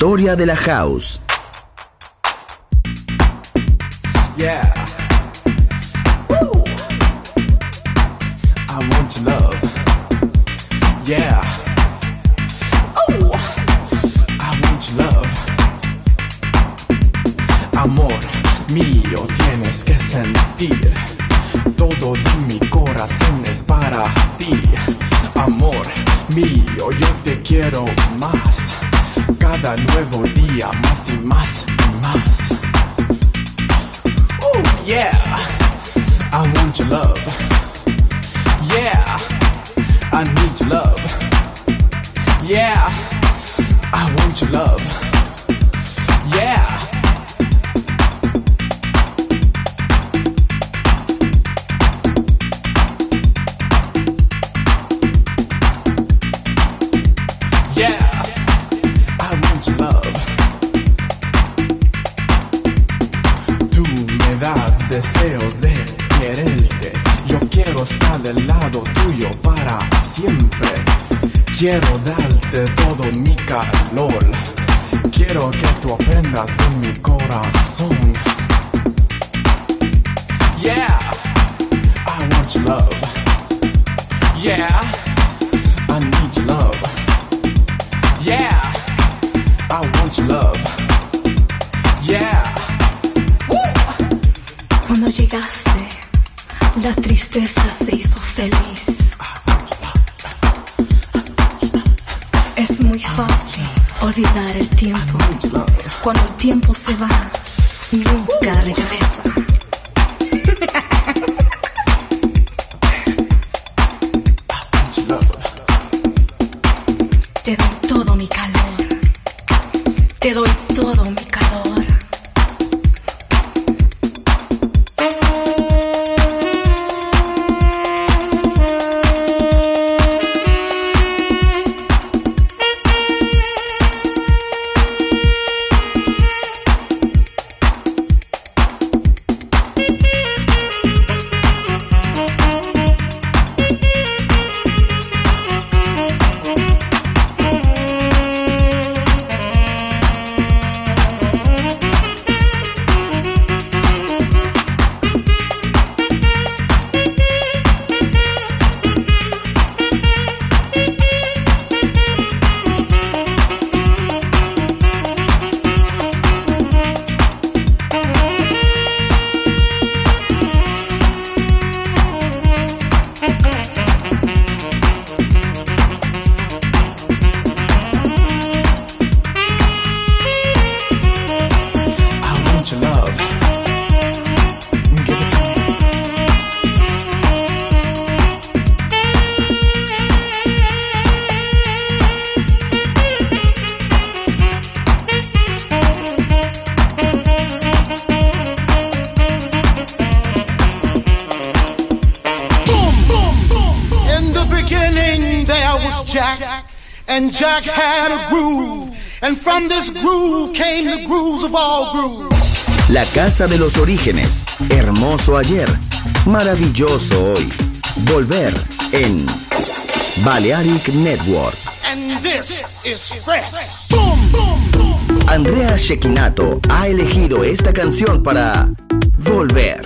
Historia de la house. Yeah. Woo. I want your love. Yeah. Oh. I want your love. Amor mío, tienes que sentir todo de mi corazón es para ti. Amor mío, yo te quiero más. Cada nuevo día más y más y más. Oh yeah, Quiero Te doy todo mi calor. Te doy todo casa de los orígenes. Hermoso ayer. Maravilloso hoy. Volver en Balearic Network. And this is fresh. Boom, boom, boom. Andrea Shekinato ha elegido esta canción para Volver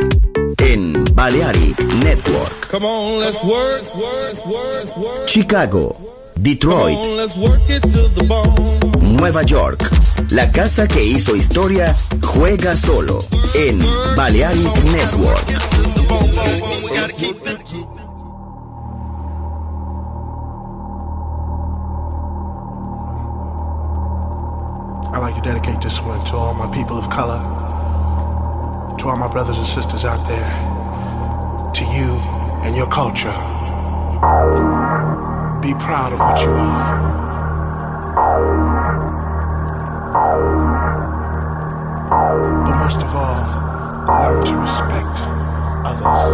en Balearic Network. Come on, let's work, work, work, work. Chicago, Detroit, on, let's work it to the bone. Nueva York. La casa que hizo historia juega solo en Balearic Network. We gotta keep it. I'd like to dedicate this one to all my people of color, to all my brothers and sisters out there, to you and your culture. Be proud of what you are. But most of all, learn to respect others.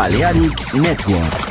Balearic Network.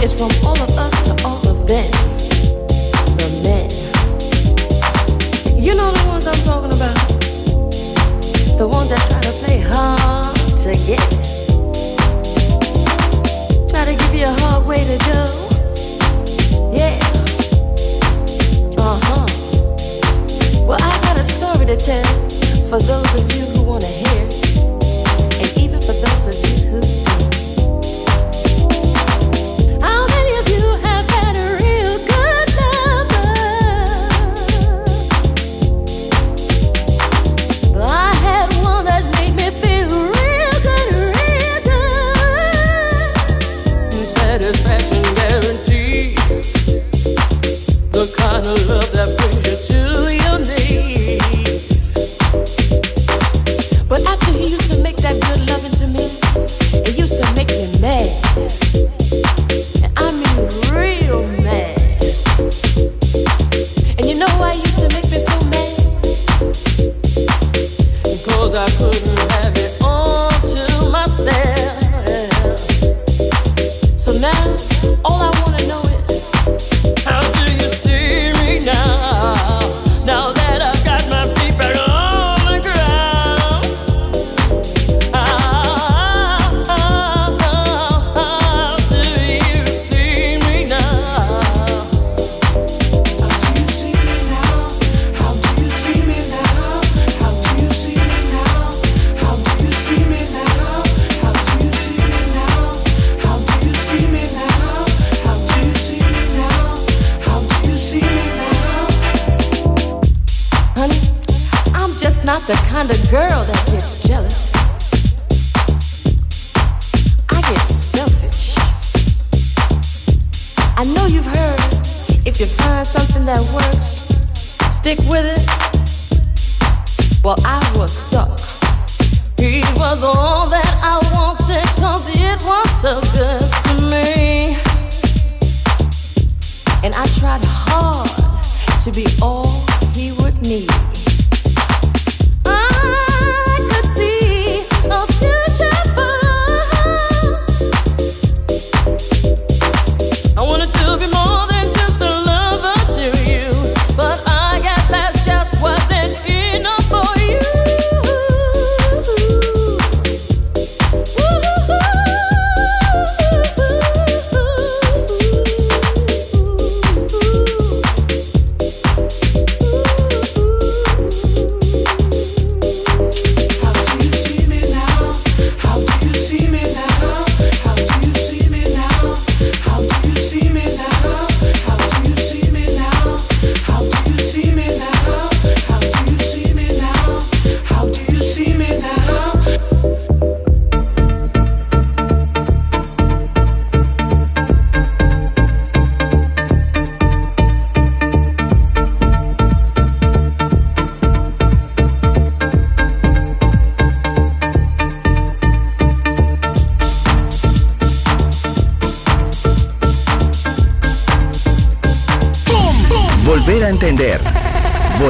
It's from all of us to all of them, the men. You know the ones I'm talking about? The ones that try to play hard to get. Try to give you a hard way to go. Yeah. Uh huh. Well, I got a story to tell for those of you who want to hear, and even for those of you. The girl that gets jealous. I get selfish. I know you've heard if you find something that works, stick with it. Well, I was stuck. He was all that I wanted, cause it was so good to me. And I tried hard to be all he would need.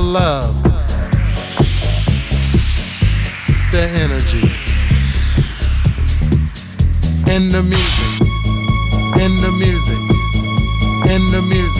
love, the energy, in the music, in the music, in the music.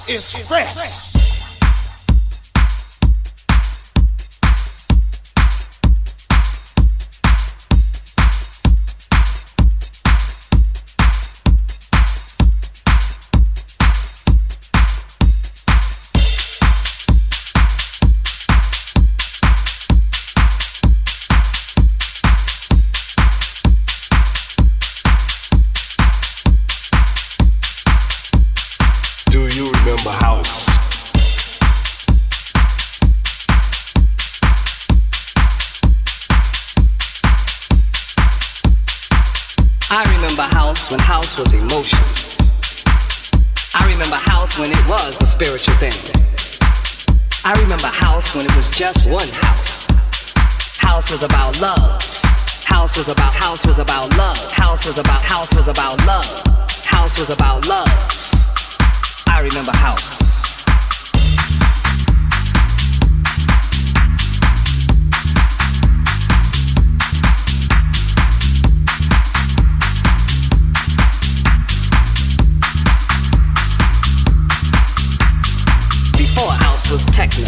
is fresh. Spiritual thing. I remember house when it was just one house. House was about love. House was about house was about love. House was about house was about love. House was about love. I remember house. Was techno.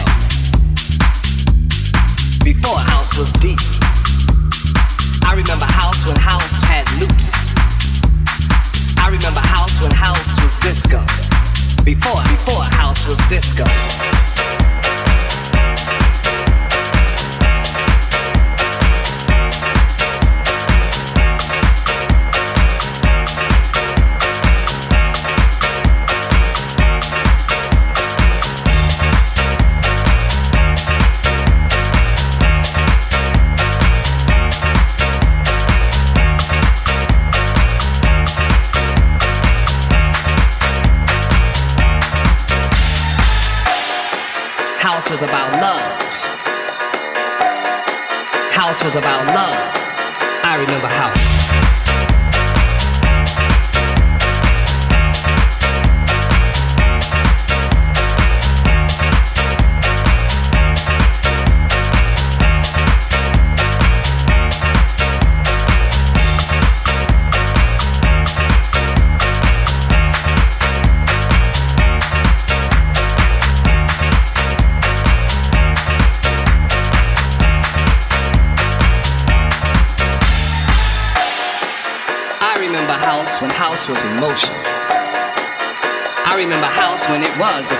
Before house was deep. I remember house when house had loops. I remember house when house was disco. Before, before house was disco.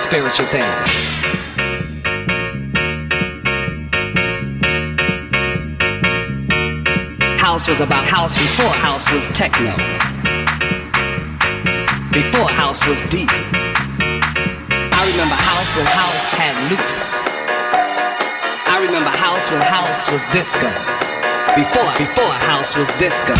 Spiritual thing. House was about house before house was techno. Before house was deep. I remember house when house had loops. I remember house when house was disco. Before, before house was disco.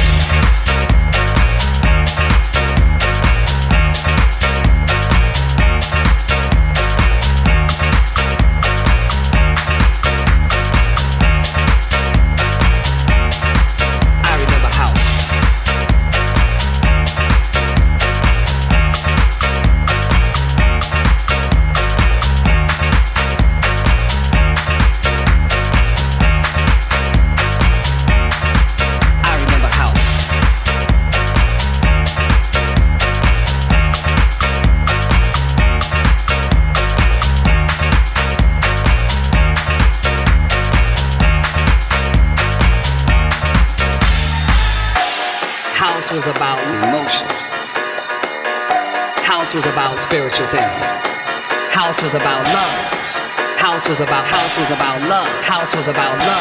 Was about love.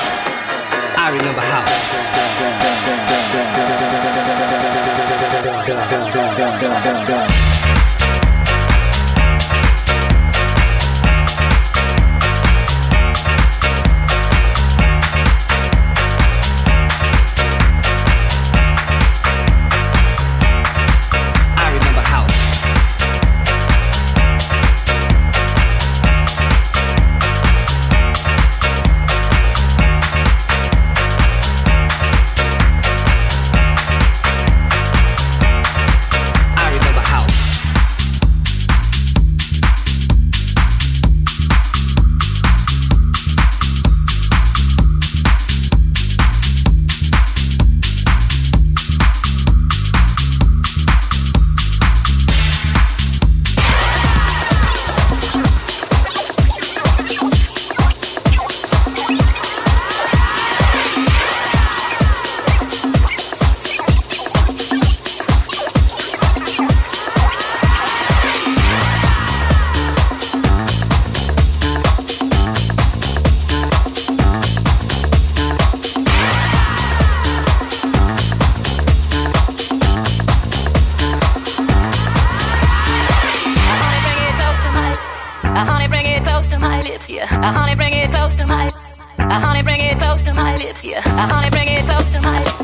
Lips, yeah. Uh, honey, bring it close to my